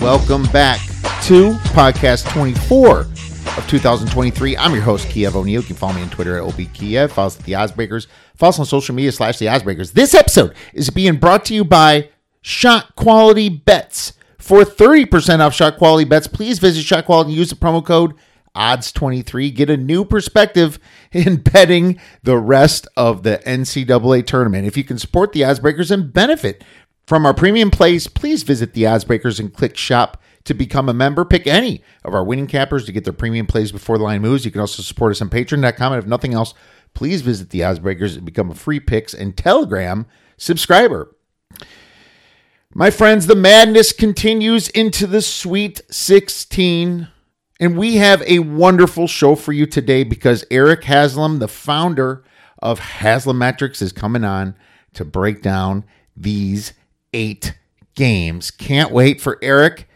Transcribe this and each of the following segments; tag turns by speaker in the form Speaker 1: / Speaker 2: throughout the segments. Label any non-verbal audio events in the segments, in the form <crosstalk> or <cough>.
Speaker 1: Welcome back to podcast 24 of 2023. I'm your host, Kiev O'Neil. You can follow me on Twitter at OBKiev. Follow us at The Oddsbreakers. Follow us on social media slash The Oddsbreakers. This episode is being brought to you by Shot Quality Bets. For 30% off Shot Quality Bets, please visit Shot Quality and use the promo code odds23 get a new perspective <laughs> in betting the rest of the ncaa tournament. If you can support the oddsbreakers and benefit from our premium plays please visit the oddsbreakers and click shop to become a member. Pick any of our winning cappers to get their premium plays before the line moves. You can also support us on patreon.com and if nothing else please visit the oddsbreakers and become a free picks and telegram subscriber my friends, the madness continues into the Sweet 16. And we have a wonderful show for you today because Erik Haslam, the founder of Haslametrics, is coming on to break down these eight games. Can't wait for Erik.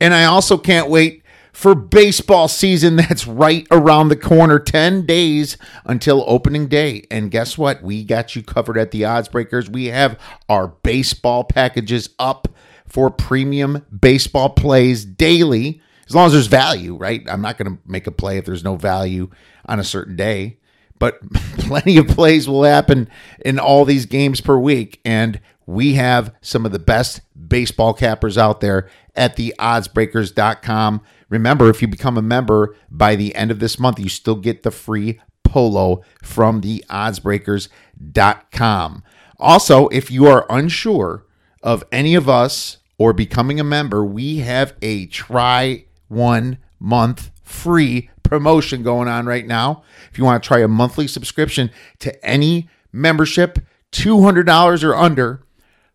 Speaker 1: And I also can't wait for baseball season that's right around the corner. 10 days until opening day. And guess what? We got you covered at the odds breakers. We have our baseball packages up for premium baseball plays daily as long as there's value right? I'm not going to make a play if there's no value on a certain day but <laughs> plenty of plays will happen in all these games per week. And we have some of the best baseball cappers out there at the oddsbreakers.com Remember, if you become a member by the end of this month, you still get the free polo from the oddsbreakers.com. Also, if you are unsure of any of us or becoming a member, we have a try one month free promotion going on right now. If you want to try a monthly subscription to any membership, $200 or under,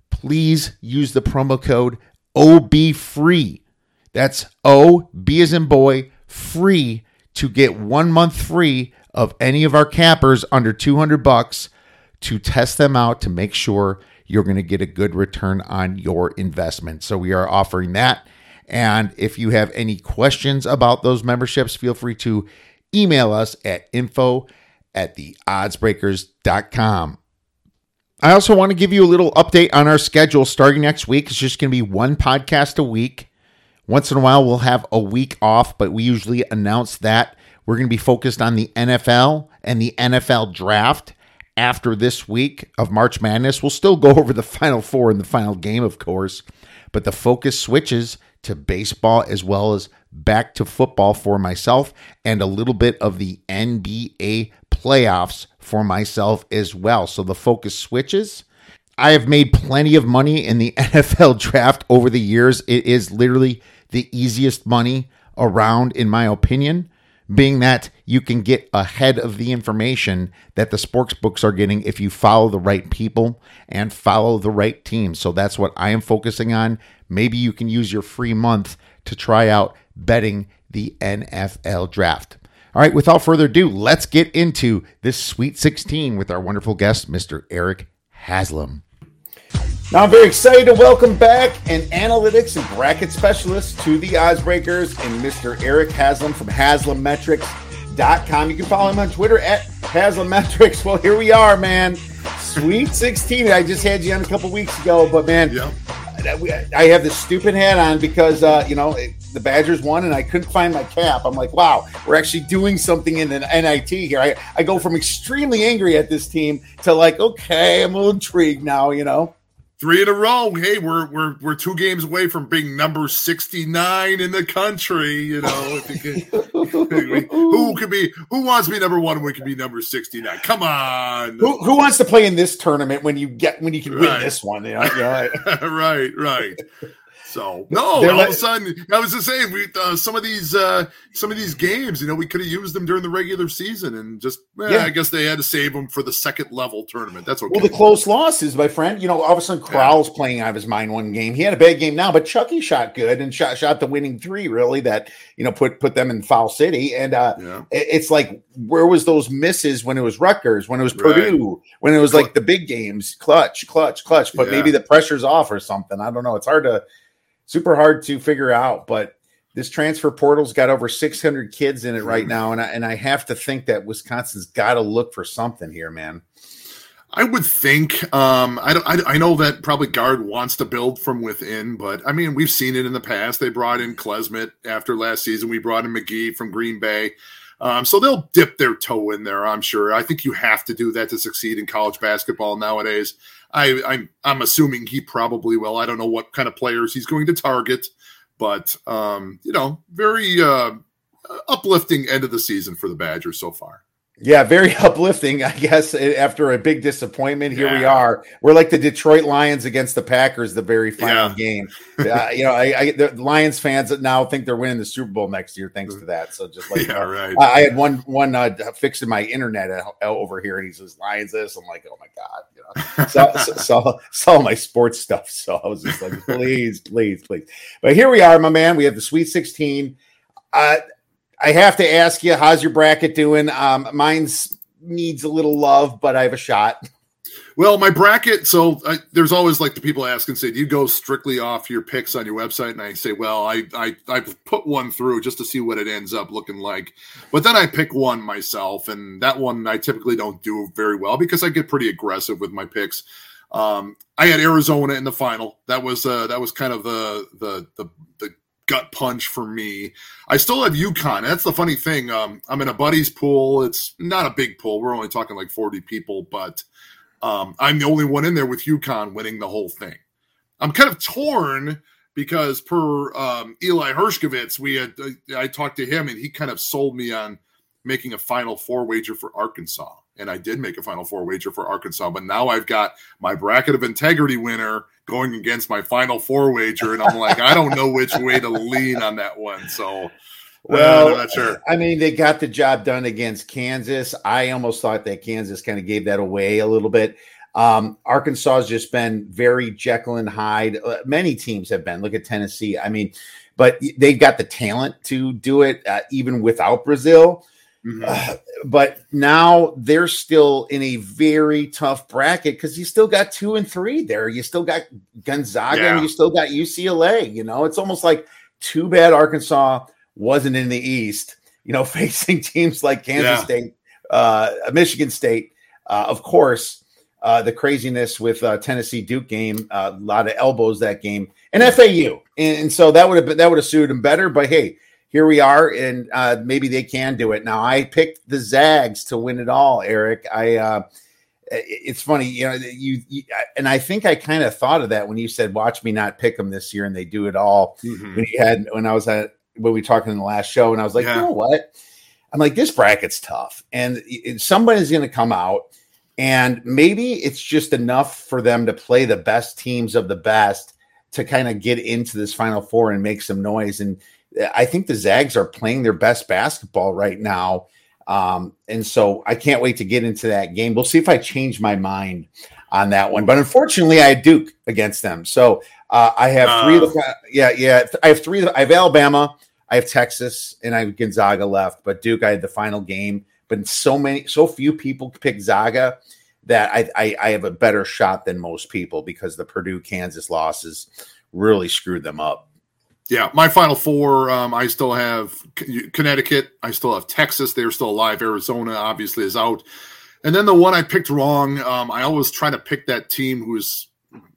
Speaker 1: please use the promo code OBFREE that's O, B as in boy, free to get one month free of any of our cappers under 200 bucks to test them out to make sure you're going to get a good return on your investment. So we are offering that. And if you have any questions about those memberships, feel free to email us at info at the oddsbreakers.com. I also want to give you a little update on our schedule starting next week. It's just going to be one podcast a week. Once in a while, we'll have a week off, but we usually announce that we're going to be focused on the NFL and the NFL draft after this week of March Madness. We'll still go <laughs> over the final four and the final game, of course, but the focus switches to baseball as well as back to football for myself and a little bit of the NBA playoffs for myself as well. So the focus switches. I have made plenty of money in the <laughs> NFL draft over the years. It is literally the easiest money around, in my opinion, being that you can get ahead of the information that the sports books are getting if you follow the right people and follow the right team. So that's what I am focusing on. Maybe you can use your free month to try out betting the NFL draft. All right, without further ado, let's get into this Sweet 16 with our wonderful guest, Mr. Erik Haslam. Now, I'm very excited to welcome back an analytics and bracket specialist to the Oddsbreakers and Mr. Erik Haslam from Haslametrics.com. You can follow him on Twitter at HaslamMetrics. Well, here we are, man. Sweet 16. I just had you on a couple weeks ago, but man, yeah. I have this stupid hat on because, uh, you know, the Badgers won and I couldn't find my cap. I'm like, wow, we're actually doing something in the NIT here. I, I go from extremely angry at this team to like, okay, I'm a little intrigued now, you know?
Speaker 2: Three in a row. Hey, we're we're we're two games away from being number sixty nine in the country. You know, who could be who wants to be number one? We could be number sixty nine. Come on.
Speaker 1: Who, who wants to play in this tournament when you get when you can right. win this one? You <laughs> know,
Speaker 2: right, right, right. So no, They're all like, of a sudden, I was just saying, we uh, some of these uh, some of these games, you know, we could have used them during the regular season, and just eh, yeah. I guess they had to save them for the second level tournament. That's okay.
Speaker 1: Well, the close losses, my friend. You know, all of a sudden, Crowl's yeah. playing out of his mind one game. He had a bad game now, but Chucky shot good and shot shot the winning three. Really, that you know put put them in foul city. And uh, yeah. it's like, where was those misses when it was Rutgers, when it was right. Purdue, when it was like the big games, clutch, clutch, clutch. But maybe the pressure's off or something. I don't know. It's hard to super hard to figure out. But this transfer portal's got over 600 kids in it right now, and I, and I have to think that Wisconsin's got to look for something here, man.
Speaker 2: I would think. Um, I, I, I know that probably Gard wants to build from within, but I mean we've seen it in the past. They brought in Klesmit after last season. We brought in McGee from Green Bay. Um, so they'll dip their toe in there, I'm sure. I think you have to do that to succeed in college basketball nowadays. I, I'm I'm assuming he probably will. I don't know what kind of players he's going to target, but um, you know, very uh, uplifting end of the season for the Badgers so far.
Speaker 1: Yeah, very <laughs> uplifting, I guess. After a big disappointment, here yeah. we are. We're like the Detroit Lions against the Packers, the very final yeah. game. <laughs> Uh, you know, I, I, the Lions fans now think they're winning the Super Bowl next year thanks to that. So just like, <laughs>
Speaker 2: yeah, uh, right.
Speaker 1: I, I, had one one uh, fixing my internet over here, and he says Lions this. I'm like, oh my god, you know, saw, saw, saw my sports stuff. So I was just like, please, please, please. But here we are, my man. We have the Sweet 16. Uh, I have to ask you, how's your bracket doing? Um, mine's needs a little love, but I have a shot.
Speaker 2: Well, my bracket. So I, there's always like the people ask and say, "Do you go strictly off your picks on your website?" And I say, "Well, I I I put one through just to see what it ends up looking like, but then I pick one myself, and that one I typically don't do very well because I get pretty aggressive with my picks. Um, I had Arizona in the final. That was uh, that was kind of the the the the gut punch for me. I still have UConn. That's the funny thing. Um, I'm in a buddy's pool. It's not a big pool. We're only talking like 40 people, but um, I'm the only one in there with UConn winning the whole thing. I'm kind of torn because per um, Eli Hershkovich, we had uh, I talked to him and he kind of sold me on making a Final Four wager for Arkansas and I did make a Final Four wager for Arkansas. But now I've got my bracket of integrity winner going against my Final Four wager, and I'm like, I don't know which way to lean on that one. So, uh,
Speaker 1: well, I'm not sure. I mean, they got the job done against Kansas. I almost thought that Kansas kind of gave that away a little bit. Um, Arkansas has just been very Jekyll and Hyde. Uh, many teams have been. Look at Tennessee. I mean, but they've got the talent to do it uh, even without Brazile. Mm-hmm. Uh, <sighs> but now they're still in a very tough bracket because you still got two and three there. You still got Gonzaga yeah. and you still got UCLA. You know, it's almost like too bad Arkansas wasn't in the East, you know, <laughs> facing teams like Kansas yeah. State, uh, Michigan State. Uh, of course, uh, the craziness with uh, Tennessee Duke game, uh, a lot of elbows that game, and FAU, and, and so that would have been, that would have suited them better. But hey, here we are, and uh, maybe they can do it. Now, I picked the Zags to win it all, Erik. I uh, it's funny, you know, you, you, and I think I kind of thought of that when you said, "Watch me not pick them this year," and they do it all. Mm-hmm. When you had when I was at when we talking in the last show, and I was like, yeah. you know what? I'm like, this bracket's tough, and somebody's going to come out, and maybe it's just enough for them to play the best teams of the best to kind of get into this final four and make some noise and I think the Zags are playing their best basketball right now. Um, and so I can't wait to get into that game. We'll see if I change my mind on that one. But unfortunately, I had Duke against them. So uh, I have three. Of the, uh. yeah, yeah. I have three. I have Alabama, I have Texas, and I have Gonzaga left. But Duke, I had the final game. But so many, so few people pick Zaga that I, I, I have a better shot than most people because the Purdue Kansas losses really screwed them up.
Speaker 2: Yeah, my final four. Um, I still have Connecticut. I still have Texas. They're still alive. Arizona obviously is out. And then the one I picked wrong. Um, I always try to pick that team who's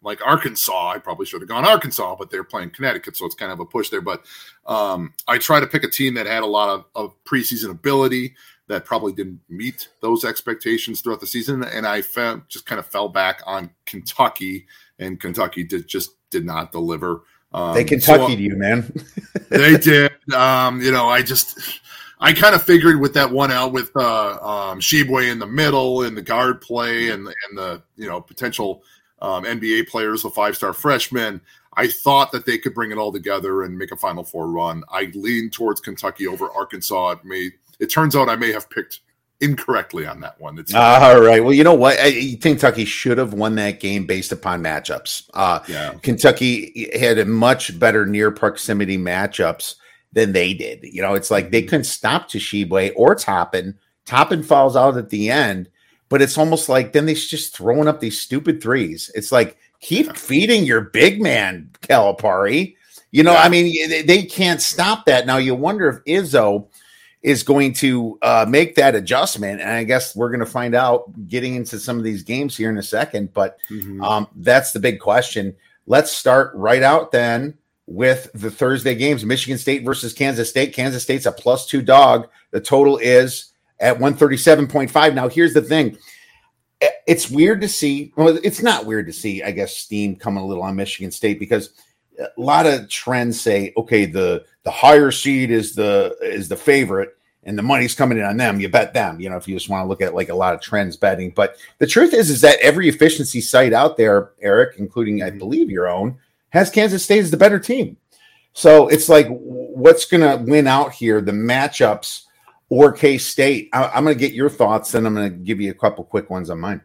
Speaker 2: like Arkansas. I probably should have gone Arkansas, but they're playing Connecticut, so it's kind of a push there. But um, I try to pick a team that had a lot of, of, preseason ability that probably didn't meet those expectations throughout the season, and I found, just kind of fell back on Kentucky, and Kentucky did just did not deliver.
Speaker 1: Um, they Kentucky so, you, man. <laughs>
Speaker 2: they did. Um, you know, I just I kind of figured with that one out with uh, um, Tshiebwe in the middle and the guard play and and the you know potential um, NBA players, the five star freshmen. I thought that they could bring it all together and make a Final Four run. I leaned towards Kentucky over Arkansas. It may. It turns out I may have picked incorrectly on that one.
Speaker 1: It's all right. Well, you know what? I, Kentucky should have won that game based upon matchups. Uh, yeah. Kentucky had a much better near proximity matchups than they did. You know, it's like they mm-hmm. couldn't stop Tshiebwe or Toppin. Toppin falls out at the end, but it's almost like then they're just throwing up these stupid threes. It's like keep feeding your big man, Calipari You know, yeah. I mean, they can't stop that. Now you wonder if Izzo is going to uh, make that adjustment. And I guess we're going to find out getting into some of these games here in a second. But mm-hmm. um, that's the big question. Let's start right out then with the Thursday games Michigan State versus Kansas State. Kansas State's a plus two dog. The total is at 137.5. Now, here's the thing it's weird to see. Well, it's not weird to see, I guess, steam coming a little on Michigan State because a lot of trends say, okay, the the higher seed is the is the favorite and the money's coming in on them, you bet them, you know, if you just want to look at like a lot of trends betting. But the truth is, is that every efficiency site out there, Erik, including I mm-hmm. believe your own, has Kansas State as the better team. So it's like, what's going to win out here? The matchups or K State? I'm going to get your thoughts, then I'm going to give you a couple quick ones on mine.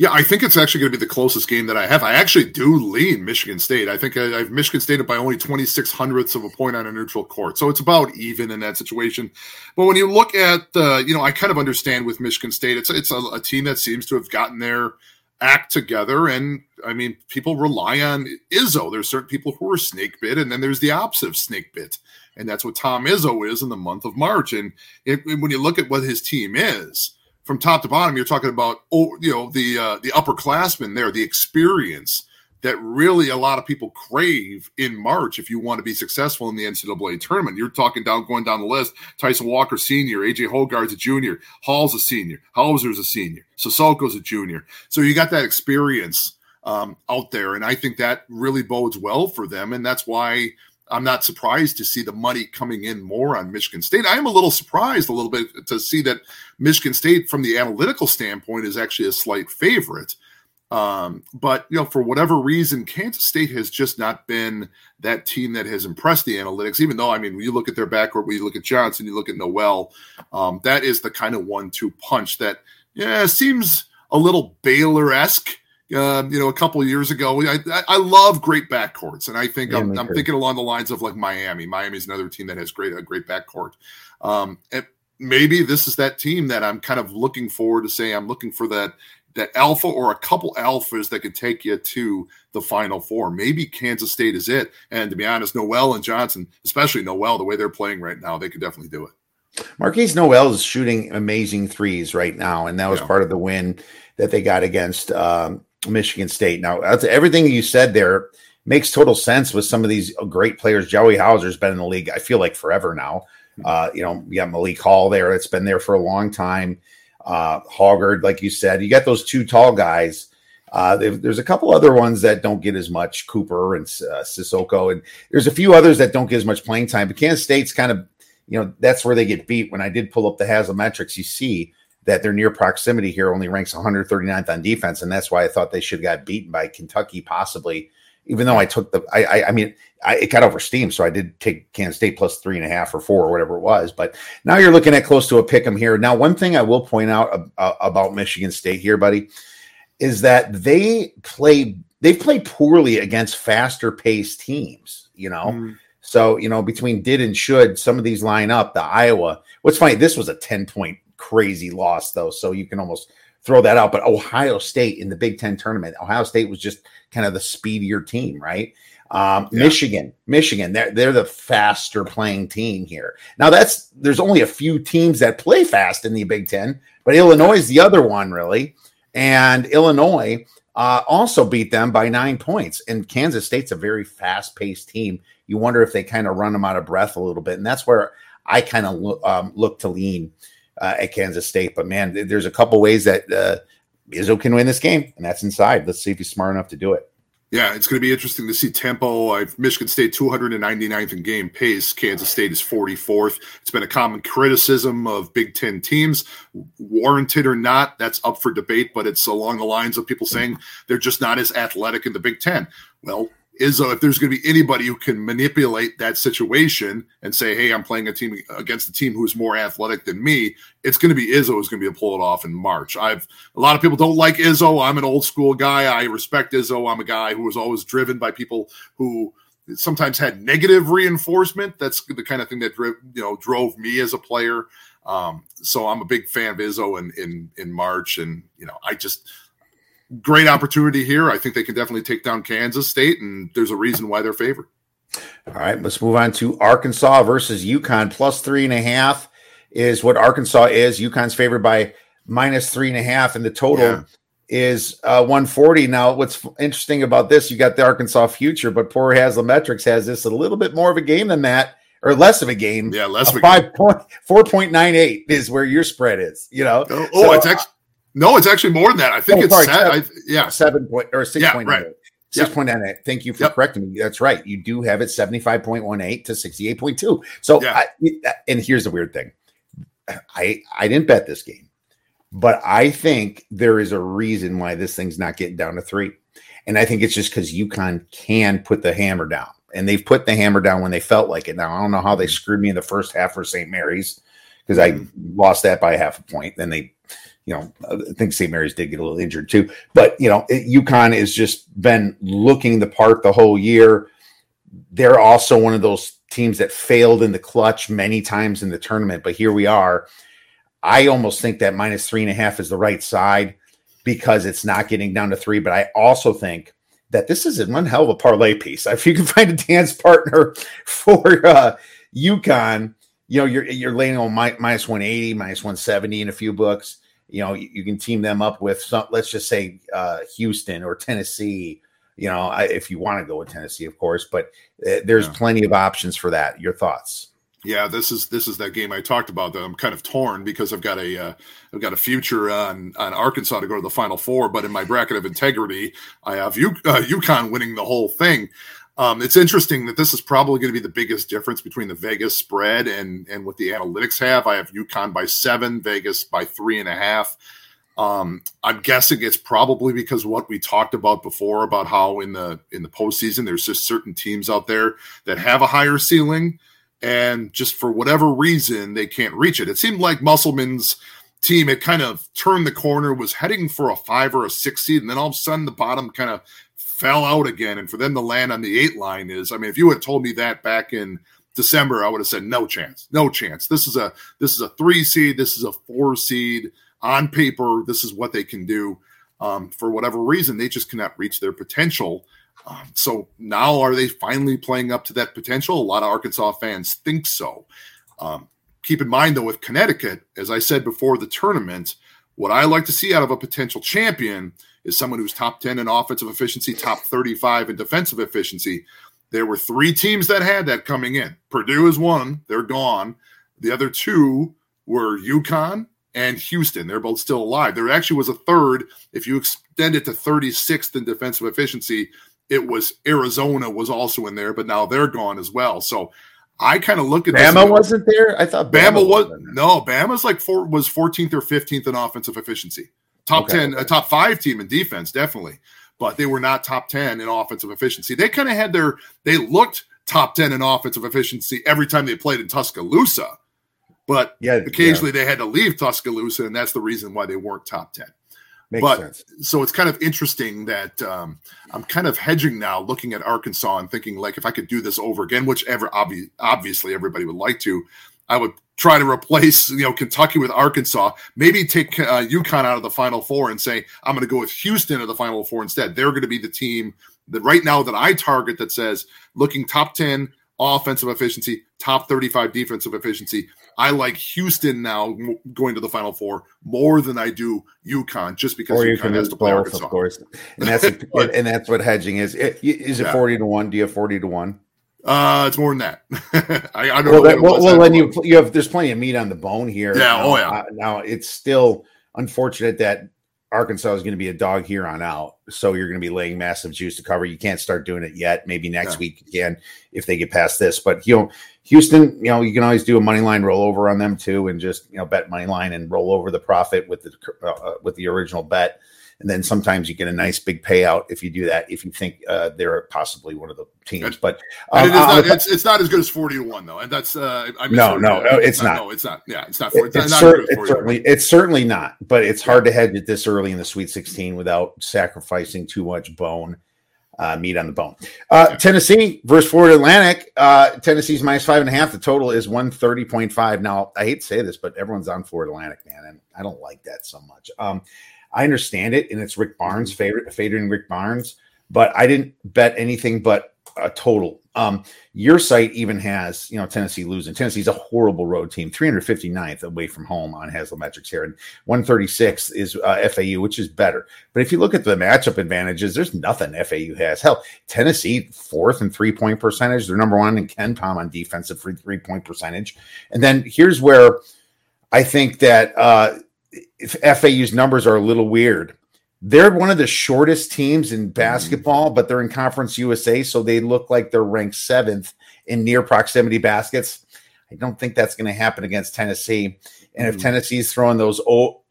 Speaker 2: Yeah, I think it's actually going to be the closest game that I have. I actually do lean Michigan State. I think I, have Michigan State by only 26 hundredths of a point on a neutral court. So it's about even in that situation. But when you look at, uh, you know, I kind of understand with Michigan State, it's, it's a, a team that seems to have gotten their act together. And I mean, people rely on Izzo. There's certain people who are snake bit, and then there's the opposite of snake bit. And that's what Tom Izzo is in the month of March. And it, when you look at what his team is, from top to bottom, you're talking about oh, you know the uh, the upperclassmen there, the experience that really a lot of people crave in March if you want to be successful in the NCAA tournament. You're talking down going down the list. Tyson Walker senior, AJ Hoggard's a junior, Hall's a senior, Hauser's a senior, Sissoko's a junior. So you got that experience um, out there, and I think that really bodes well for them, and that's why I'm not surprised to see the money coming in more on Michigan State. I am a little surprised a little bit to see that Michigan State, from the analytical standpoint, is actually a slight favorite. Um, but you know, for whatever reason, Kansas State has just not been that team that has impressed the analytics. Even though, I mean, when you look at their backcourt, when you look at Johnson, you look at Nowell, um, that is the kind of one-two punch that yeah seems a little Baylor esque um, you know, a couple years ago. I, I love great backcourts, and I think yeah, I'm, I'm thinking along the lines of like Miami. Miami's another team that has great a great backcourt. Um, and maybe this is that team that I'm kind of looking forward to. Say I'm looking for that that alpha or a couple alphas that could take you to the final four. Maybe Kansas State is it. And to be honest, Nowell and Johnson, especially Nowell, the way they're playing right now, they could definitely do it.
Speaker 1: Markquis Nowell is shooting amazing threes right now, and that was yeah. part of the win that they got against um, Michigan State. Now, everything you said there makes total sense with some of these great players. Joey Hauser's been in the league, I feel like forever now. Uh, you know, you got Malik Hall there that's been there for a long time. Uh, Hoggard, like you said, you got those two tall guys. Uh, there's a couple other ones that don't get as much Cooper and uh, Sissoko, and there's a few others that don't get as much playing time. But Kansas State's kind of, you know, that's where they get beat. When I did pull up the Haslametrics, you see that their near proximity here only ranks 139th on defense, and that's why I thought they should have got beaten by Kentucky, possibly. Even though I took the, I, I, I mean, I, it got over steam, so I did take Kansas State plus three and a half or four or whatever it was. But now you're looking at close to a pick 'em here. Now, one thing I will point out uh, about Michigan State here, buddy, is that they play they've played poorly against faster paced teams. You know. Mm. So, you know, between did and should, some of these line up. The Iowa, what's funny, this was a 10 point crazy loss though, so you can almost throw that out. But Ohio State in the Big Ten tournament, Ohio State was just kind of the speedier team, right? Um, yeah. Michigan, Michigan, they're they're the faster playing team here. Now that's there's only a few teams that play fast in the Big Ten, but Illinois is the other one really, and Illinois uh, also beat them by nine points. And Kansas State's a very fast paced team. You wonder if they kind of run them out of breath a little bit, and that's where I kind of lo- um, look to lean uh, at Kansas State. But man, there's a couple ways that uh, Izzo can win this game, and that's inside. Let's see if he's smart enough to do it.
Speaker 2: Yeah, it's going to be interesting to see tempo. I've Michigan State 299th in game pace. Kansas State is 44th. It's been a common criticism of Big Ten teams, warranted or not. That's up for debate, but it's along the lines of people saying they're just not as athletic in the Big Ten. Well, Izzo, if there's going to be anybody who can manipulate that situation and say, "Hey, I'm playing a team against a team who's more athletic than me," it's going to be Izzo who's going to be able to pull it off in March. I've a lot of people don't like Izzo. I'm an old school guy. I respect Izzo. I'm a guy who was always driven by people who sometimes had negative reinforcement. That's the kind of thing that you know drove me as a player. Um, so I'm a big fan of Izzo in in in March, and you know I just great opportunity here. I think they can definitely take down Kansas State, and there's a reason why they're favored.
Speaker 1: All right, let's move on to Arkansas versus UConn. Plus three and a half is what Arkansas is. UConn's favored by minus three and a half, and the total yeah. is uh, 140. Now, what's interesting about this, you got the Arkansas future, but poor Haslametrics has this a little bit more of a game than that, or less of a game.
Speaker 2: Yeah, less
Speaker 1: of a five game. point four point nine eight is where your spread is. You know,
Speaker 2: oh, oh so, it's actually no, it's actually more than that. I think oh, it's sorry, seven, I, yeah
Speaker 1: seven point or six point yeah, right. Six point nine eight. Thank you for yep. correcting me. That's right. You do have it seventy five point one eight to sixty eight point two. So, yeah. I, and here's the weird thing. I I didn't bet this game, but I think there is a reason why this thing's not getting down to three, and I think it's just because UConn can put the hammer down, and they've put the hammer down when they felt like it. Now I don't know how they screwed me in the first half for St. Mary's because I mm-hmm. lost that by half a point. Then they you know, I think St. Mary's did get a little injured too. But you know, it, UConn has just been looking the part the whole year. They're also one of those teams that failed in the clutch many times in the tournament, but here we are. I almost think that minus three and a half is the right side because it's not getting down to three. But I also think that this is one hell of a parlay piece. <laughs> If you can find a dance partner <laughs> for uh, UConn, you know you're you're laying on my, minus 180, minus 170 in a few books you know you, you can team them up with some let's just say uh, houston or tennessee you know I, if you want to go with tennessee of course but uh, there's yeah. plenty of options for that. Your thoughts?
Speaker 2: Yeah this is this is that game i talked about that i'm kind of torn because i've got a have uh, got a future on on arkansas to go to the final four but in my bracket of integrity i have U, uh, UConn winning the whole thing um, it's interesting that this is probably going to be the biggest difference between the Vegas spread and and what the analytics have. I have UConn by seven, Vegas by three and a half. Um, I'm guessing it's probably because what we talked about before about how in the in the postseason there's just certain teams out there that have a higher ceiling, and just for whatever reason they can't reach it. It seemed like Musselman's team had kind of turned the corner, was heading for a five or a six seed, and then all of a sudden the bottom kind of fell out again. And for them to land on the eight line is, I mean, if you had told me that back in December, I would have said no chance, no chance. This is a this is a three seed, this is a four seed. On paper, this is what they can do. Um, for whatever reason, they just cannot reach their potential. Um, so now, are they finally playing up to that potential? A lot of Arkansas fans think so. Um, keep in mind, though, with Connecticut, as I said before the tournament, what I like to see out of a potential champion is someone who's top 10 in offensive efficiency, top 35 in defensive efficiency. There were three teams that had that coming in. Purdue is one, they're gone. The other two were UConn and Houston. They're both still alive. There actually was a third. If you extend it to 36th in defensive efficiency, it was Arizona was also in there, but now they're gone as well. So I kind of look at
Speaker 1: Bama wasn't there. I thought
Speaker 2: Bama, Bama was no Bama's like four was 14th or 15th in offensive efficiency. Top okay, 10, okay. a top five team in defense, definitely, but they were not top 10 in offensive efficiency. They kind of had their they looked top 10 in offensive efficiency every time they played in Tuscaloosa, but yeah, occasionally yeah. they had to leave Tuscaloosa, and that's the reason why they weren't top 10. Makes but sense. so it's kind of interesting that um, I'm kind of hedging now, looking at Arkansas and thinking like if I could do this over again, which ever obvi- obviously everybody would like to, I would try to replace you know Kentucky with Arkansas. Maybe take uh, UConn out of the Final Four and say I'm going to go with Houston at the Final Four instead. They're going to be the team that right now that I target that says looking top ten offensive efficiency, top 35 defensive efficiency. I like Houston now going to the Final Four more than I do UConn, just because or UConn has to play both, Arkansas.
Speaker 1: Of course, and that's <laughs> but, and that's what hedging is. Is it yeah. forty to one? Do you have forty to one?
Speaker 2: Uh, it's more than that. <laughs> I, I, don't
Speaker 1: well, know. That, well, well then you you have there's plenty of meat on the bone here.
Speaker 2: Yeah.
Speaker 1: Now,
Speaker 2: oh yeah.
Speaker 1: Uh, now it's still unfortunate that Arkansas is going to be a dog here on out. So you're going to be laying massive juice to cover. You can't start doing it yet. Maybe next yeah. week again if they get past this. But you know, Houston, you know, you can always do a money line rollover on them too, and just you know bet money line and roll over the profit with the uh, uh with the original bet and then sometimes you get a nice big payout if you do that. If you think uh, they're possibly one of the teams, but
Speaker 2: um, it is not. It's, it's, not as good as forty to one though, and that's uh,
Speaker 1: I no, no, no, it's, not,
Speaker 2: No, it's not. Yeah, it's not. 40,
Speaker 1: it's, it's, not cer- it's certainly it's certainly not. But it's hard to hedge it this early in the Sweet Sixteen without sacrificing too much bone. Uh, meat on the bone. Uh. Tennessee versus Florida Atlantic. Uh, Tennessee's minus five and a half. The total is 130.5. Now, I hate to say this, but everyone's on Florida Atlantic, man. And I don't like that so much. Um, I understand it, and it's Rick Barnes' favorite, favoring Rick Barnes. But I didn't bet anything but a total. Um, your site even has, you know, Tennessee losing. Tennessee's a horrible road team, 359th away from home on Haslametrics here, and 136 is uh, FAU, which is better. But if you look at the matchup advantages, there's nothing FAU has. Hell, Tennessee fourth in three point percentage. They're number one in KenPom on defensive free three point percentage. And then here's where I think that uh, FAU's numbers are a little weird they're one of the shortest teams in basketball, but they're in Conference USA, so they look like they're ranked seventh in near proximity baskets. I don't think that's going to happen against Tennessee. And if mm. Tennessee's throwing those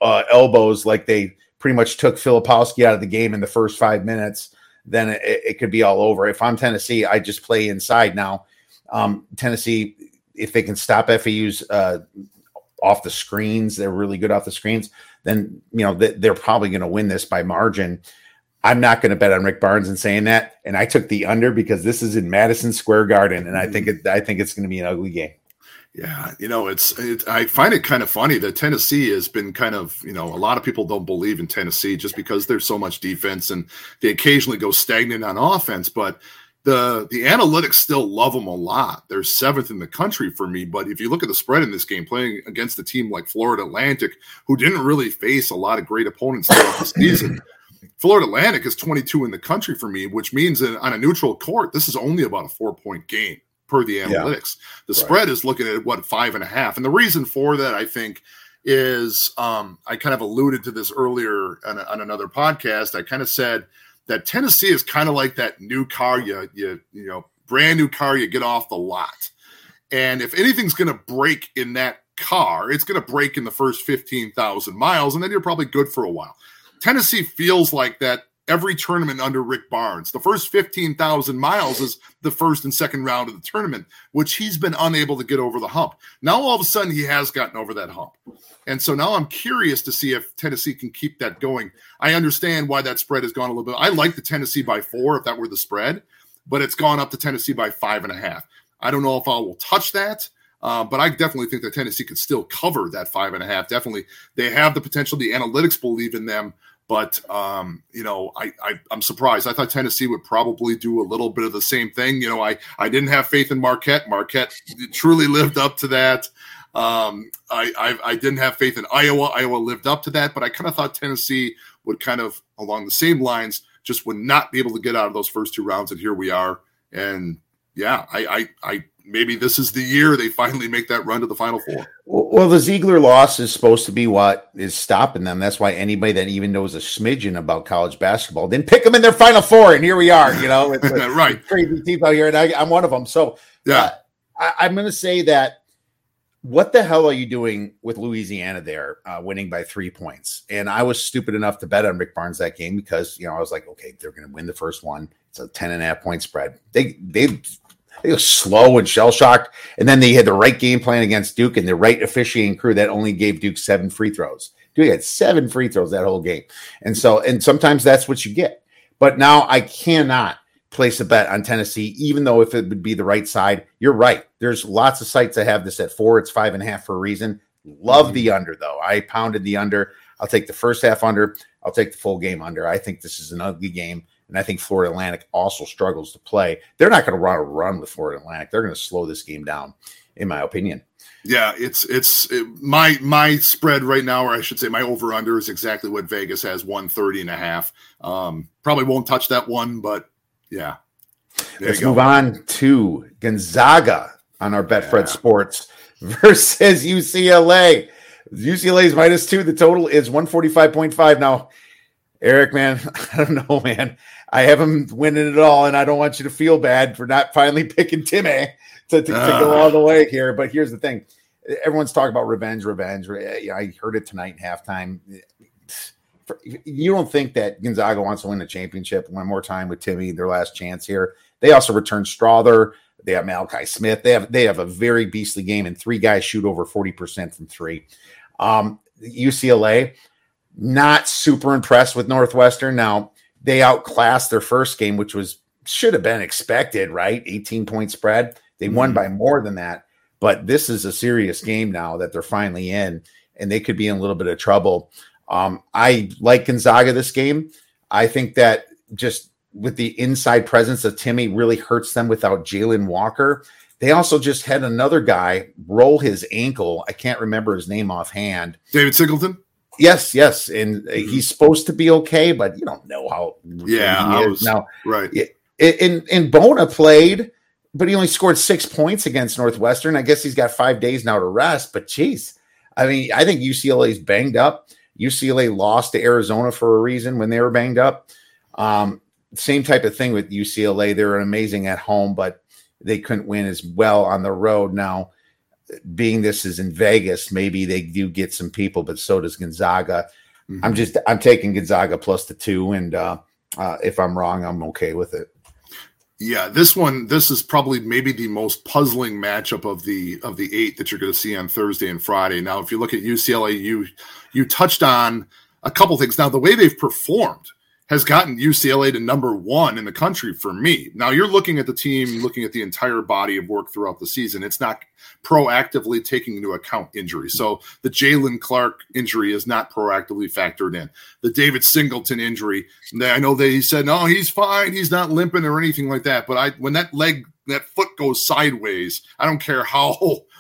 Speaker 1: uh, elbows like they pretty much took Filipowski out of the game in the first five minutes, then it, it could be all over. If I'm Tennessee, I just play inside now. Um, Tennessee, if they can stop FAU's uh, off the screens, they're really good off the screens then you know they're probably going to win this by margin. I'm not going to bet on Rick Barnes and saying that, and I took the under because this is in Madison Square Garden, and I think mm. it, I think it's going to be an ugly game.
Speaker 2: Yeah, you know, it's it, I find it kind of funny that Tennessee has been kind of you know a lot of people don't believe in Tennessee just because there's so much defense and they occasionally go stagnant on offense, but the the analytics still love them a lot. They're seventh in the country for me. But if you look at the spread in this game, playing against a team like Florida Atlantic, who didn't really face a lot of great opponents throughout the season, <laughs> Florida Atlantic is 22 in the country for me, which means that on a neutral court, this is only about a four point game per the analytics. Yeah, the spread right. is looking at what five and a half, and the reason for that, I think, is um, I kind of alluded to this earlier on, on another podcast. I kind of said that Tennessee is kind of like that new car you you you know brand new car you get off the lot, and if anything's going to break in that car, it's going to break in the first fifteen thousand miles, and then you're probably good for a while. Tennessee feels like that every tournament under Rick Barnes. The first 15,000 miles is the first and second round of the tournament, which he's been unable to get over the hump. Now, all of a sudden, he has gotten over that hump. And so now I'm curious to see if Tennessee can keep that going. I understand why that spread has gone a little bit. I like the Tennessee by four if that were the spread, but it's gone up to Tennessee by five and a half. I don't know if I will touch that. Uh, but I definitely think that Tennessee could still cover that five and a half. Definitely, they have the potential. The analytics believe in them. But um, you know, I, I am surprised. I thought Tennessee would probably do a little bit of the same thing. You know, I I didn't have faith in Marquette. Marquette truly lived up to that. Um, I, I, I didn't have faith in Iowa. Iowa lived up to that, but I kind of thought Tennessee would kind of along the same lines just would not be able to get out of those first two rounds, and here we are. And yeah, I I, I maybe this is the year they finally make that run to the final four.
Speaker 1: Well, the Zeigler loss is supposed to be what is stopping them. That's why anybody that even knows a smidgen about college basketball didn't pick them in their final four, and here we are. You know, it's, <laughs>
Speaker 2: right?
Speaker 1: Crazy team out here, and I, am one of them. So
Speaker 2: yeah, uh,
Speaker 1: I, I'm going to say that. What the hell are you doing with Louisiana there, uh, winning by three points? And I was stupid enough to bet on Rick Barnes that game because you know I was like, okay, they're going to win the first one. It's a 10 and a half point spread. They they they were slow and shell shocked. And then they had the right game plan against Duke and the right officiating crew that only gave Duke seven free throws. Duke had seven free throws that whole game. And so, and sometimes that's what you get. But now I cannot place a bet on Tennessee, even though if it would be the right side, you're right. There's lots of sites that have this at four. It's five and a half for a reason. Love the under though. I pounded the under. I'll take the first half under. I'll take the full game under. I think this is an ugly game. And I think Florida Atlantic also struggles to play. They're not going to run a run with Florida Atlantic. They're going to slow this game down, in my opinion.
Speaker 2: Yeah, it's it's it, my my spread right now, or I should say my over under is exactly what Vegas has 130 and a half. Um, probably won't touch that one, but yeah.
Speaker 1: Let's move on to Gonzaga on our Betfred yeah. Sports <laughs> versus UCLA. UCLA is minus two. The total is 145.5. Now, Erik, man, <laughs> I don't know, man. I have him winning it all, and I don't want you to feel bad for not finally <laughs> picking Timmy to, to, to go all the way here. But here's the thing: everyone's talking about revenge, revenge. I heard it tonight in halftime. You don't think that Gonzaga wants to win the championship one more time with Timmy, their last chance here? They also return Strawther. They have Malachi Smith. They have they have a very beastly game, and three guys shoot over forty percent from three. Um, UCLA, not super impressed with Northwestern. Now they outclassed their first game, which was should have been expected, right? 18 point spread. They won mm-hmm. by more than that. But this is a serious game now that they're finally in, and they could be in a little bit of trouble. Um, I like Gonzaga this game. I think that just with the inside presence of Timmy really hurts them without Jalen Walker. They also just had another guy roll his ankle. I can't remember his name offhand.
Speaker 2: David Singleton.
Speaker 1: Yes, yes, and mm-hmm. he's supposed to be okay, but you don't know how.
Speaker 2: Yeah,
Speaker 1: was, now
Speaker 2: right.
Speaker 1: And and Bona played, but he only scored six points against Northwestern. I guess he's got five days now to rest. But geez, I mean, I think UCLA's banged up. UCLA lost to Arizona for a reason when they were banged up. Um, same type of thing with UCLA. They were amazing at home, but they couldn't win as well on the road. Now, being this is in Vegas, maybe they do get some people, but so does Gonzaga. Mm-hmm. I'm just I'm taking Gonzaga plus the two, and uh, uh, if I'm wrong, I'm okay with it.
Speaker 2: Yeah, this one, this is probably maybe the most puzzling matchup of the of the eight that you're going to see on Thursday and Friday. Now, if you look at UCLA, you you touched on a couple things. Now, the way they've performed has gotten UCLA to number one in the country for me. Now you're looking at the team, looking at the entire body of work throughout the season. It's not proactively taking into account injury. So the Jalen Clark injury is not proactively factored in. The David Singleton injury, I know they said, no, he's fine. He's not limping or anything like that. But I, when that leg, that foot goes sideways, I don't care how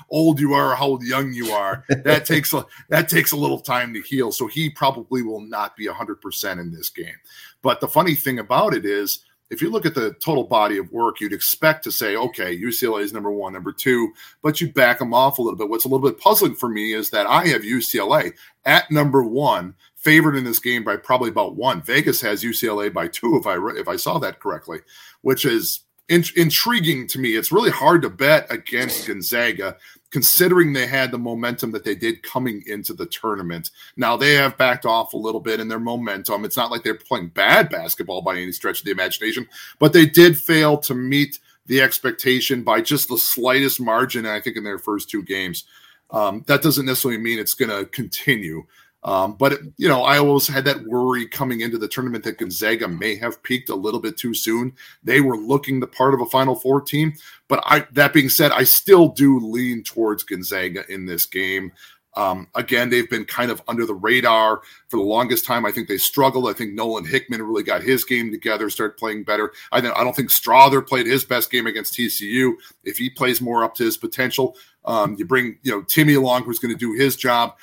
Speaker 2: old you are how young you are. That takes a that takes a little time to heal. So he probably will not be 100% in this game. But the funny thing about it is if you look at the total body of work, you'd expect to say, okay, UCLA is number one, number two, but you back them off a little bit. What's a little bit puzzling for me is that I have UCLA at number one, favored in this game by probably about one. Vegas has UCLA by two, if I if I saw that correctly, which is in, intriguing to me. It's really hard to bet against Gonzaga considering they had the momentum that they did coming into the tournament. Now they have backed off a little bit in their momentum. It's not like they're playing bad basketball by any stretch of the imagination, but they did fail to meet the expectation by just the slightest margin, I think, in their first two games. Um, that doesn't necessarily mean it's going to continue. Um, but it, you know, I always had that worry coming into the tournament that Gonzaga may have peaked a little bit too soon. They were looking the part of a Final Four team, but I. That being said, I still do lean towards Gonzaga in this game. Um, again, they've been kind of under the radar for the longest time. I think they struggled. I think Nolan Hickman really got his game together, started playing better. I, I don't think Strawther played his best game against TCU. If he plays more up to his potential, um, you bring you know Timme along, who's going to do his job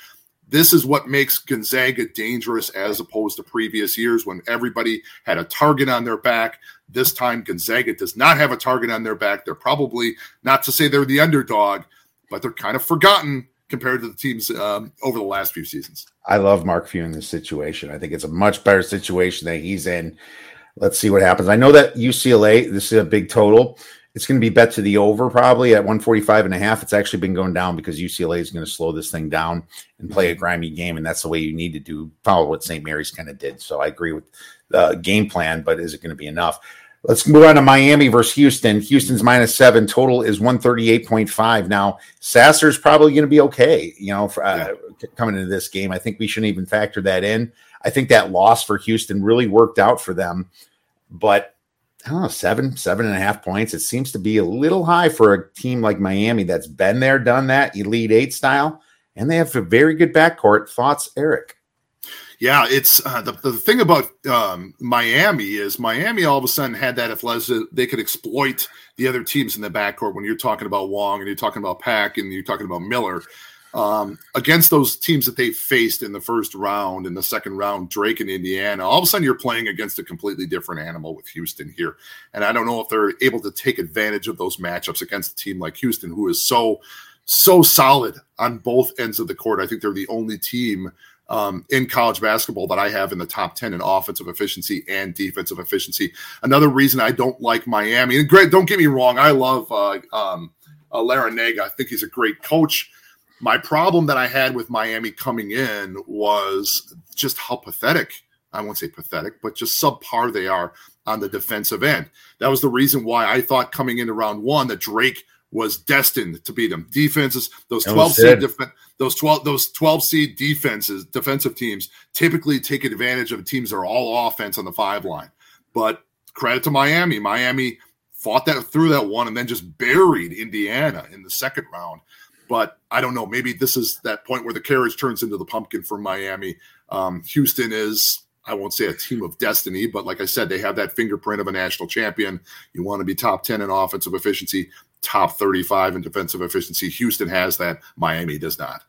Speaker 2: this is what makes Gonzaga dangerous as opposed to previous years when everybody had a target on their back. This time, Gonzaga does not have a target on their back. They're probably not to say they're the underdog, but they're kind of forgotten compared to the teams um, over the last few seasons.
Speaker 1: I love Mark Few in this situation. I think it's a much better situation that he's in. Let's see what happens. I know that UCLA, this is a big total. It's going to be bet to the over probably at 145 and a half. It's actually been going down because UCLA is going to slow this thing down and play a mm-hmm. grimy game. And that's the way you need to do, follow what St. Mary's kind of did. So I agree with the game plan, but is it going to be enough? Let's move on to Miami versus Houston. Houston's minus seven. Total is 138.5. Now, Sasser's probably going to be okay, you know, for, uh, yeah. coming into this game. I think we shouldn't even factor that in. I think that loss for Houston really worked out for them. But I don't know, seven, seven and a half points. It seems to be a little high for a team like Miami that's been there, done that, Elite Eight style, and they have a very good backcourt. Thoughts, Erik?
Speaker 2: Yeah, it's uh, the, the thing about um, Miami is Miami all of a sudden had that athleticism. They could exploit the other teams in the backcourt when you're talking about Wong and you're talking about Pack and you're talking about Miller um, against those teams that they faced in the first round and the second round, Drake and Indiana, all of a sudden you're playing against a completely different animal with Houston here. And I don't know if they're able to take advantage of those matchups against a team like Houston, who is so, so solid on both ends of the court. I think they're the only team um, in college basketball that I have in the top 10 in offensive efficiency and defensive efficiency. Another reason I don't like Miami, and Greg, don't get me wrong, I love uh, um, uh. I think he's a great coach. My problem that I had with Miami coming in was just how pathetic, I won't say pathetic, but just subpar they are on the defensive end. That was the reason why I thought coming into round one that Drake was destined to beat them. Defenses, those 12 seed def- those 12 those 12 seed defenses, defensive teams typically take advantage of teams that are all offense on the five line. But credit to Miami. Miami fought that through that one and then just buried Indiana in the second round. But I don't know. Maybe this is that point where the carriage turns into the pumpkin for Miami. Um, Houston is I won't say a team of destiny, but like I said, they have that fingerprint of a national champion. You want to be top 10 in offensive efficiency, top 35 in defensive efficiency. Houston has that. Miami does not.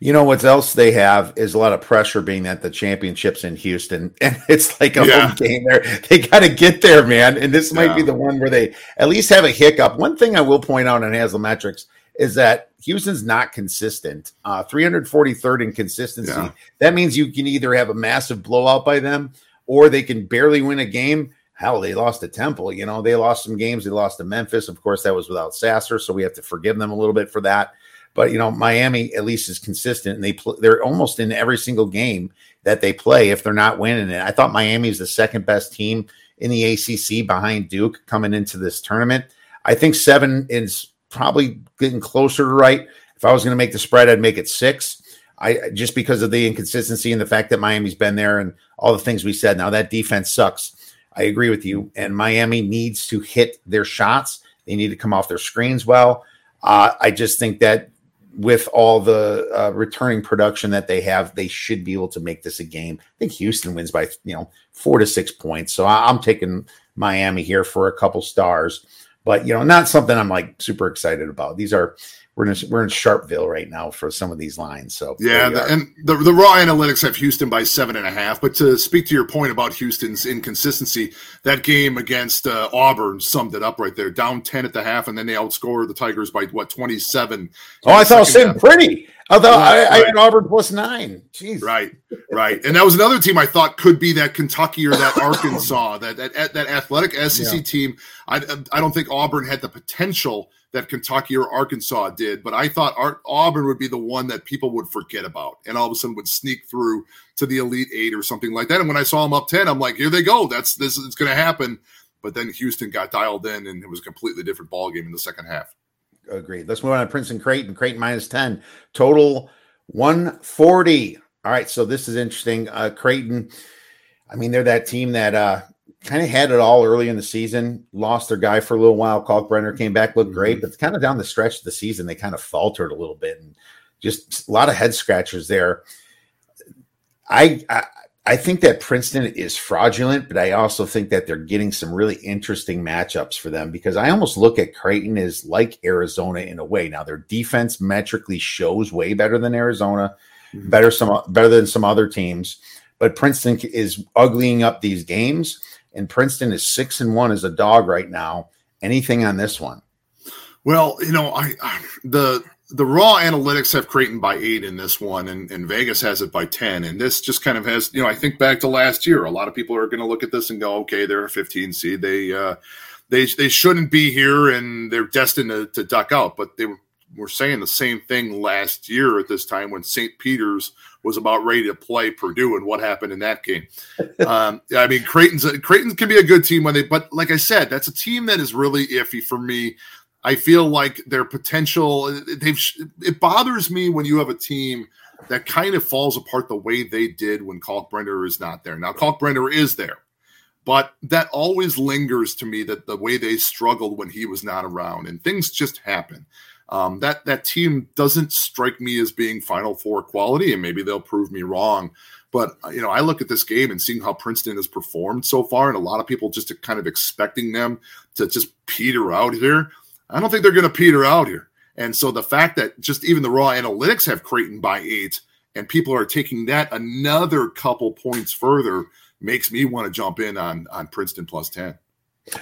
Speaker 1: You know what else they have is a lot of pressure being that the championships in Houston <laughs> and it's like a yeah. home game there. They got to get there, man. And this might yeah. be the one where they at least have a hiccup. One thing I will point out on Haslametrics is that Houston's not consistent. Uh, 343rd in consistency. Yeah. That means you can either have a massive blowout by them or they can barely win a game. Hell, they lost to Temple. You know, they lost some games. They lost to Memphis. Of course, that was without Sasser, so we have to forgive them a little bit for that. But you know, Miami at least is consistent, and they pl- they're almost in every single game that they play. If they're not winning it, I thought Miami is the second best team in the ACC behind Duke coming into this tournament. I think seven is probably getting closer to right. If I was going to make the spread, I'd make it six. I just because of the inconsistency and the fact that Miami's been there and all the things we said. Now that defense sucks. I agree with you. And Miami needs to hit their shots. They need to come off their screens well. Uh, I just think that with all the uh, returning production that they have, they should be able to make this a game. I think Houston wins by you know four to six points. So I, I'm taking Miami here for a couple stars but you know, not something I'm like super excited about. These are we're in we're in Sharpville right now for some of these lines. So
Speaker 2: yeah, the, and the the raw analytics have Houston by seven and a half. But to speak to your point about Houston's inconsistency, that game against uh, Auburn summed it up right there. Down ten at the half, and then they outscored the Tigers by what twenty seven.
Speaker 1: Oh, I thought it was pretty. I thought I, right. I, had Auburn plus nine. Jeez.
Speaker 2: Right, right, and that was another team I thought could be that Kentucky or that Arkansas, <coughs> that that that athletic SEC yeah. team. I I don't think Auburn had the potential that Kentucky or Arkansas did, but I thought Auburn would be the one that people would forget about, and all of a sudden would sneak through to the Elite Eight or something like that. And when I saw them up ten, I'm like, here they go. That's this is going to happen. But then Houston got dialed in, and it was a completely different ball game in the second half.
Speaker 1: Agreed. Let's move on to Princeton Creighton. Creighton minus 10. Total 140. All right. So this is interesting. Uh, Creighton, I mean, they're that team that uh, kind of had it all early in the season, lost their guy for a little while. Kalkbrenner came back, looked great, mm-hmm. but kind of down the stretch of the season, they kind of faltered a little bit and just a lot of head scratchers there. I, I I think that Princeton is fraudulent, but I also think that they're getting some really interesting matchups for them because I almost look at Creighton as like Arizona in a way. Now their defense metrically shows way better than Arizona, mm-hmm. better some better than some other teams, but Princeton is uglying up these games, and Princeton is six and one as a dog right now. Anything on this one?
Speaker 2: Well, you know, I, I the the raw analytics have Creighton by eight in this one, and, and Vegas has it by 10. And this just kind of has, you know, I think back to last year, a lot of people are going to look at this and go, okay, they're a 15 seed. They, uh, they, they shouldn't be here and they're destined to, to duck out. But they were saying the same thing last year at this time when St. Peter's was about ready to play Purdue and what happened in that game. <laughs> um, I mean, Creighton's Creighton can be a good team when they, but like I said, that's a team that is really iffy for me I feel like their potential they've it bothers me when you have a team that kind of falls apart the way they did when Kalkbrenner is not there. Now Kalkbrenner is there, but that always lingers to me that the way they struggled when he was not around and things just happen. Um, that that team doesn't strike me as being Final Four quality, and maybe they'll prove me wrong. But you know, I look at this game and seeing how Princeton has performed so far, and a lot of people just kind of expecting them to just peter out here. I don't think they're going to peter out here. And so the fact that just even the raw analytics have Creighton by eight and people are taking that another couple points further makes me want to jump in on on Princeton plus 10.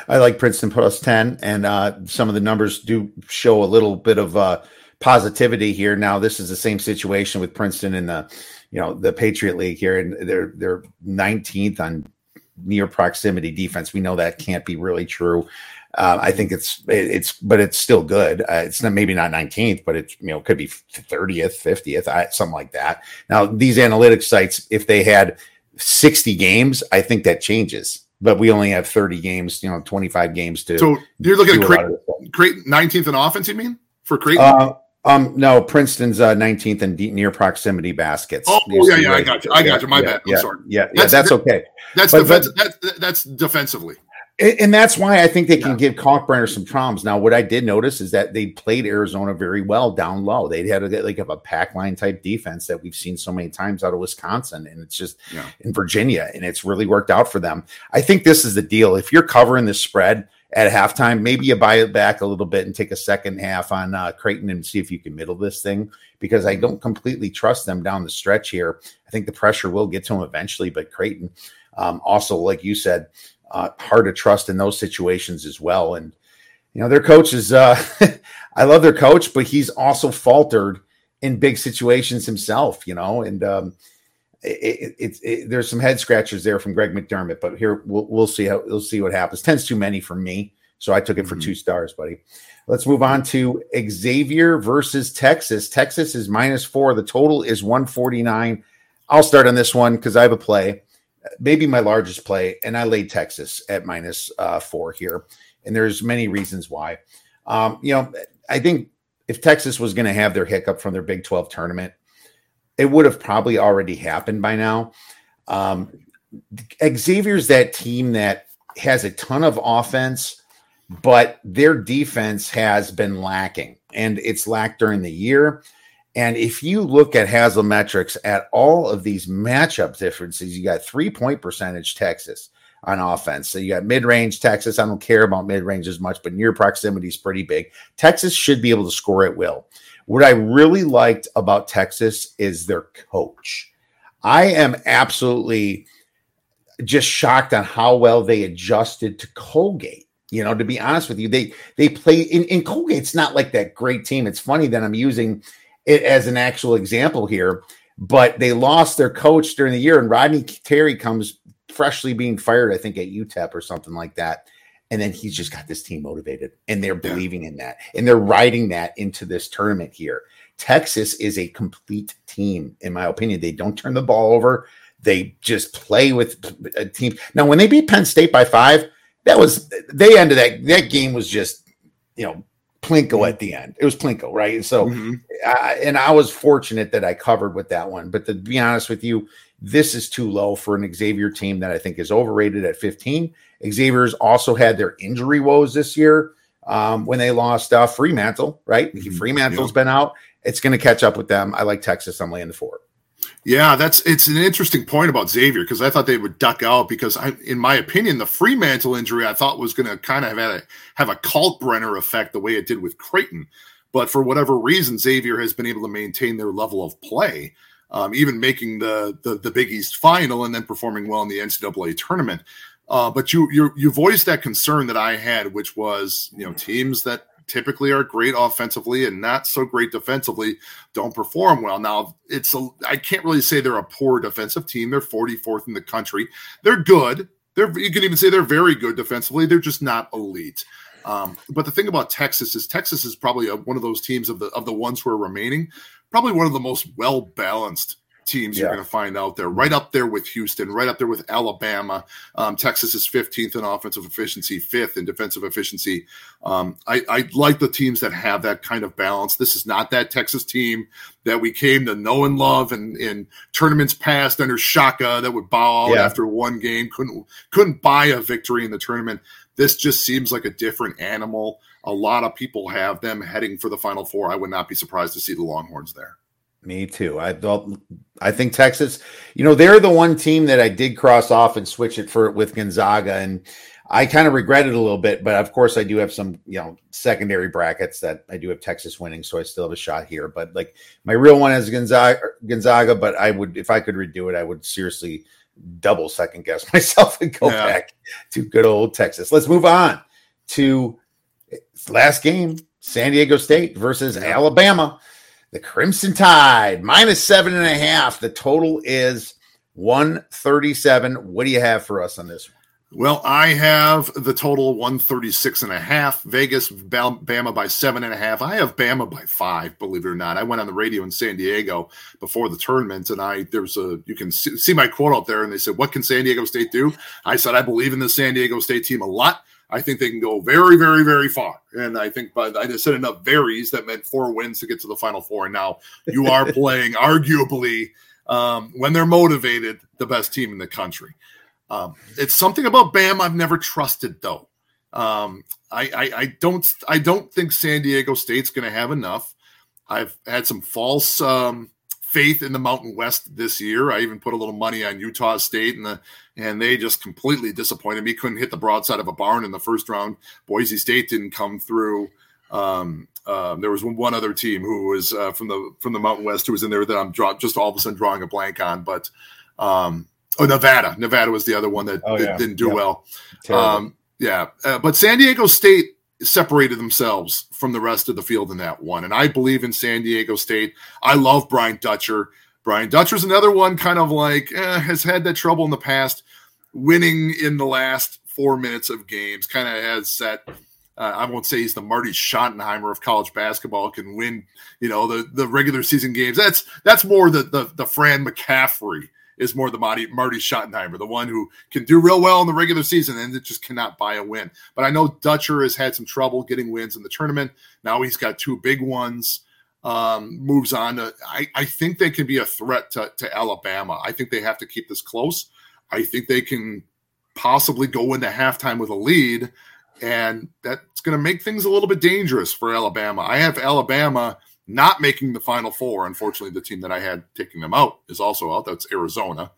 Speaker 1: I like Princeton plus 10 and uh, some of the numbers do show a little bit of uh, positivity here. Now this is the same situation with Princeton in the you know the Patriot League here and they're they're 19th on near proximity defense. We know that can't be really true. Uh, I think it's it's, but it's still good. Uh, it's not maybe not 19th, but it you know could be 30th, 50th, something like that. Now these analytics sites, if they had 60 games, I think that changes. But we only have 30 games, you know, 25 games to.
Speaker 2: So you're looking at Creighton, Creighton 19th in offense, you mean for Creighton? Uh,
Speaker 1: um, no, Princeton's uh, 19th in de- near proximity baskets.
Speaker 2: Oh, yeah, yeah, I got you. I got you. My
Speaker 1: yeah,
Speaker 2: bad.
Speaker 1: I'm yeah, sorry. Yeah, yeah, that's, that's okay.
Speaker 2: That's, but, defense, but, that's that's defensively.
Speaker 1: And that's why I think they can give Kalkbrenner some problems. Now, what I did notice is that they played Arizona very well down low. They had a, like a pack line type defense that we've seen so many times out of Wisconsin, and it's just yeah. in Virginia, and it's really worked out for them. I think this is the deal. If you're covering the spread at halftime, maybe you buy it back a little bit and take a second half on uh, Creighton and see if you can middle this thing because I don't completely trust them down the stretch here. I think the pressure will get to them eventually, but Creighton um, also, like you said uh, hard to trust in those situations as well. And you know, their coach is uh, <laughs> I love their coach, but he's also faltered in big situations himself. You know, and um, it, it, it, there's some head scratchers there from Greg McDermott. But here we'll we'll see how we'll see what happens. Ten's too many for me, so I took it for mm-hmm. two stars, buddy. Let's move on to Xavier versus Texas. Texas is minus four. The total is 149. I'll start on this one because I have a play maybe my largest play, and I laid Texas at minus, uh, four here, and there's many reasons why. Um, you know, I think if Texas was going to have their hiccup from their Big 12 tournament, it would have probably already happened by now. Um, Xavier's that team that has a ton of offense, but their defense has been lacking, and it's lacked during the year. And if you look at Haslametrics at all of these matchup differences, you got three point percentage Texas on offense. So you got mid range Texas. I don't care about mid range as much, but near proximity is pretty big. Texas should be able to score at will. What I really liked about Texas is their coach. I am absolutely just shocked on how well they adjusted to Colgate. You know, to be honest with you, they they play in, in Colgate's not like that great team. It's funny that I'm using it as an actual example here, but they lost their coach during the year, and Rodney Terry comes freshly being fired, I think, at UTEP or something like that. And then he's just got this team motivated and they're believing in that and they're riding that into this tournament here. Texas is a complete team, in my opinion. They don't turn the ball over. They just play with a team. Now, when they beat Penn State by five, that was they ended that that game was just you know Plinko at the end. It was Plinko, right? And so, mm-hmm. I, and I was fortunate that I covered with that one. But to be honest with you, this is too low for an Xavier team that I think is overrated at 15. Xavier's also had their injury woes this year um, when they lost uh, Freemantle, right? Mm-hmm. Freemantle's yeah. been out. It's going to catch up with them. I like Texas. I'm laying the four.
Speaker 2: Yeah, that's it's an interesting point about Xavier because I thought they would duck out because I, in my opinion, the Freemantle injury I thought was going to kind of have a have a Kalkbrenner effect the way it did with Creighton, but for whatever reason, Xavier has been able to maintain their level of play, um, even making the, the the Big East final and then performing well in the NCAA tournament. Uh, but you you you voiced that concern that I had, which was you know teams that typically are great offensively and not so great defensively don't perform well. Now, it's a I can't really say they're a poor defensive team. They're 44th in the country. They're good. They're you can even say they're very good defensively. They're just not elite. Um, but the thing about Texas is Texas is probably a, one of those teams of the of the ones who are remaining, probably one of the most well balanced teams yeah. you're going to find out there, right up there with Houston, right up there with Alabama. Um, Texas is 15th in offensive efficiency, fifth in defensive efficiency. Um, I, I, like the teams that have that kind of balance. This is not that Texas team that we came to know and love and in tournaments past under Shaka that would bow out yeah. after one game, couldn't couldn't buy a victory in the tournament. This just seems like a different animal. A lot of people have them heading for the Final Four. I would not be surprised to see the Longhorns there.
Speaker 1: Me too. I don't. I think Texas. You know, they're the one team that I did cross off and switch it for with Gonzaga, and I kind of regret it a little bit. But of course, I do have some you know secondary brackets that I do have Texas winning, so I still have a shot here. But like my real one is Gonzaga. Gonzaga, but I would if I could redo it, I would seriously double second guess <laughs> myself and go yeah. back to good old Texas. Let's move on to eh, last game: San Diego State versus Alabama. The Crimson Tide, minus seven and a half. The total is 137. What do you have for us on this one?
Speaker 2: Well, I have the total 136 and a half. Vegas, Bama by seven and a half. I have Bama by five, believe it or not. I went on the radio in San Diego before the tournament and I, there's a, you can see, see my quote out there and they said, what can San Diego State do? I said, I believe in the San Diego State team a lot. I think they can go very, very, very far. And I think, but I just said enough varies that meant four wins to get to the final four. And now you <laughs> are playing, arguably, um, when they're motivated, the best team in the country. Um, it's something about Bam I've never trusted though. Um, I, I, I don't I don't think San Diego State's going to have enough. I've had some false um, faith in the Mountain West this year. I even put a little money on Utah State, and the and they just completely disappointed me. Couldn't hit the broadside of a barn in the first round. Boise State didn't come through. Um, um, there was one other team who was uh, from the from the Mountain West who was in there that I'm draw, just all of a sudden drawing a blank on, but um, oh Nevada, Nevada was the other one that, oh, that didn't do yep. well. Um, yeah, uh, but San Diego State separated themselves from the rest of the field in that one, and I believe in San Diego State. I love Brian Dutcher. Brian Dutcher's another one, kind of like eh, has had that trouble in the past, winning in the last four minutes of games. Kind of has set uh, I won't say he's the Marty Schottenheimer of college basketball, can win, you know, the, the regular season games. That's that's more the the, the Fran McCaffery is more the Marty, Marty Schottenheimer, the one who can do real well in the regular season and it just cannot buy a win. But I know Dutcher has had some trouble getting wins in the tournament. Now he's got two big ones. Um, moves on to, I, I think they can be a threat to, to Alabama. I think they have to keep this close. I think they can possibly go into halftime with a lead and that's going to make things a little bit dangerous for Alabama. I have Alabama not making the Final Four. Unfortunately, the team that I had taking them out is also out. That's Arizona.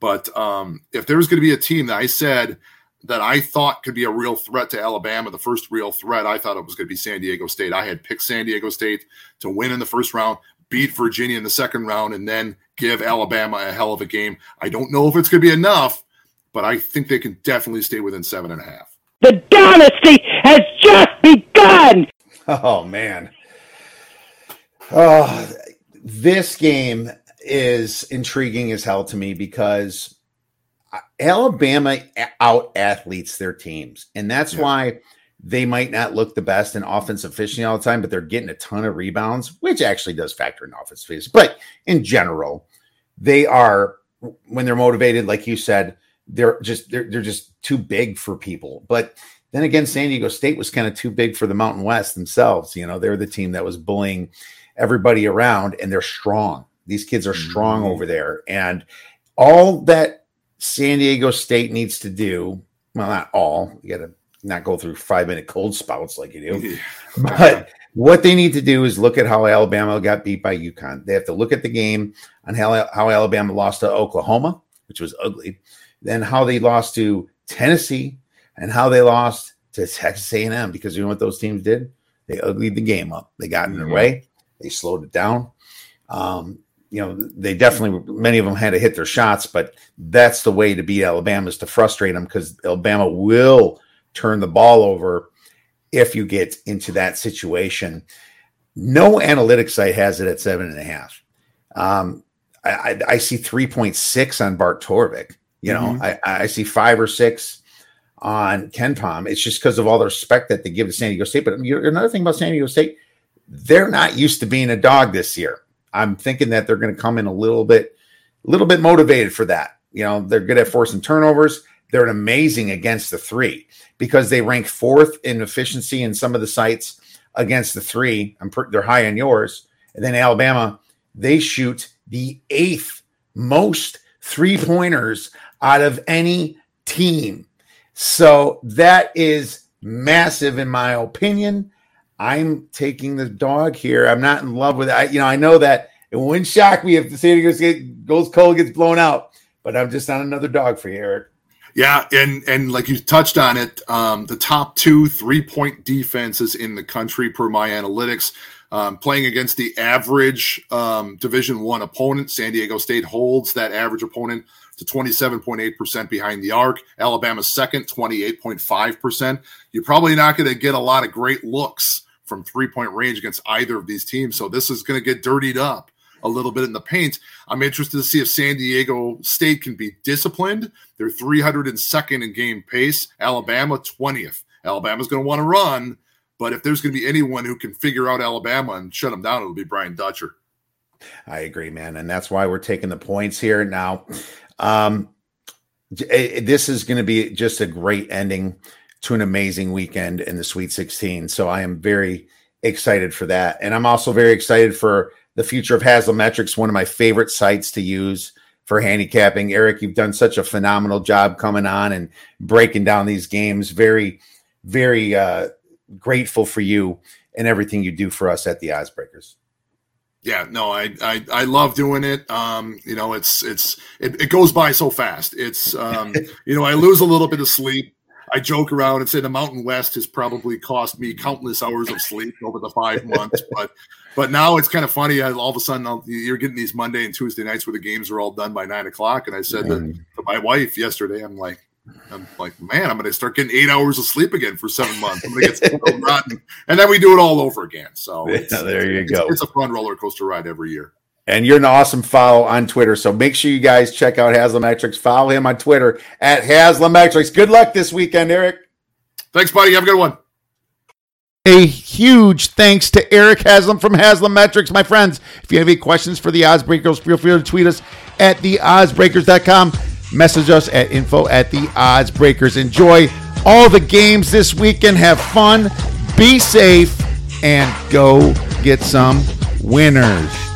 Speaker 2: But um, if was going to be a team that I said that I thought could be a real threat to Alabama, the first real threat, I thought it was going to be San Diego State. I had picked San Diego State to win in the first round, beat Virginia in the second round, and then give Alabama a hell of a game. I don't know if it's going to be enough, but I think they can definitely stay within seven and a half.
Speaker 3: The dynasty has just begun. <laughs>
Speaker 1: Oh man. Oh, this game is intriguing as hell to me because Alabama out athletes their teams, and that's yeah. why they might not look the best in offensive efficiency all the time, but they're getting a ton of rebounds, which actually does factor in offensive efficiency. But in general, they are when they're motivated, like you said, they're just they're they're just too big for people. But then again, San Diego State was kind of too big for the Mountain West themselves. You know, they're the team that was bullying everybody around, and they're strong. These kids are strong mm-hmm. over there, and all that San Diego State needs to do. Well, not all. You got to not go through five minute cold spouts like you do, but what they need to do is look at how Alabama got beat by UConn. They have to look at the game on how, how Alabama lost to Oklahoma, which was ugly, then how they lost to Tennessee, and how they lost to Texas A&M because you know what those teams did? They uglied the game up. They got in their way. They slowed it down. Um, you know, they definitely many of them had to hit their shots, but that's the way to beat Alabama is to frustrate them because Alabama will turn the ball over if you get into that situation. No analytics site has it at seven and a half. Um, I, I, I, see 3.6 on Bart Torvik. You know, mm-hmm. I, I see five or six on KenPom. It's just because of all the respect that they give to San Diego State. But another thing about San Diego State, they're not used to being a dog this year. I'm thinking that they're going to come in a little bit, a little bit motivated for that. You know, they're good at forcing turnovers. They're amazing against the three because they rank fourth in efficiency in some of the sites against the three. I'm they're high on yours. And then Alabama, they shoot the eighth most three pointers out of any team so that is massive in my opinion. I'm taking the dog here. I'm not in love with it. I, you know, I know that it wouldn't shock me if the San Diego goes cold gets blown out, but I'm just on another dog for you, Erik.
Speaker 2: Yeah, and and like you touched on it, um, the top two three point defenses in the country per my analytics, um, playing against the average um, Division One opponent. San Diego State holds that average opponent to 27.8% behind the arc. Alabama's second, 28.5%. You're probably not going to get a lot of great looks from three point range against either of these teams. So this is going to get dirtied up a little bit in the paint. I'm interested to see if San Diego State can be disciplined. They're 302nd in game pace, Alabama 20th. Alabama's going to want to run, but if there's going to be anyone who can figure out Alabama and shut them down, it'll be Brian Dutcher.
Speaker 1: I agree, man. And that's why we're taking the points here. Now, um, eh, this is going to be just a great ending to an amazing weekend in the Sweet 16. So I am very excited for that. And I'm also very excited for the future of Haslametrics, one of my favorite sites to use for handicapping. Erik, you've done such a phenomenal job coming on and breaking down these games. Very, very uh, grateful for you and everything you do for us at the Oddsbreakers.
Speaker 2: Yeah, no, I, I I love doing it. Um, you know, it's it's it, it goes by so fast. It's um, <laughs> you know, I lose a little bit of sleep. I joke around and say the Mountain West has probably cost me countless hours of sleep over the five <laughs> months, but but now it's kind of funny. I, all of a sudden, I'll, you're getting these Monday and Tuesday nights where the games are all done by nine o'clock. And I said mm. to, to my wife yesterday, I'm like, I'm like, man, I'm going to start getting eight hours of sleep again for seven months. I'm going to get so <laughs> rotten, and then we do it all over again. So
Speaker 1: yeah, there you
Speaker 2: it's,
Speaker 1: go.
Speaker 2: It's a fun roller coaster ride every year.
Speaker 1: And you're an awesome follow on Twitter. So make sure you guys check out Haslametrics. Follow him on Twitter at Haslametrics. Good luck this weekend, Erik.
Speaker 2: Thanks, buddy. Have a good one.
Speaker 4: A huge thanks to Erik Haslam from Haslametrics. My friends, if you have any questions for the Oddsbreakers, feel free to tweet us at theoddsbreakers.com. Message us at info at the odds breakers. Enjoy all the games this weekend. Have fun, be safe, and go get some winners.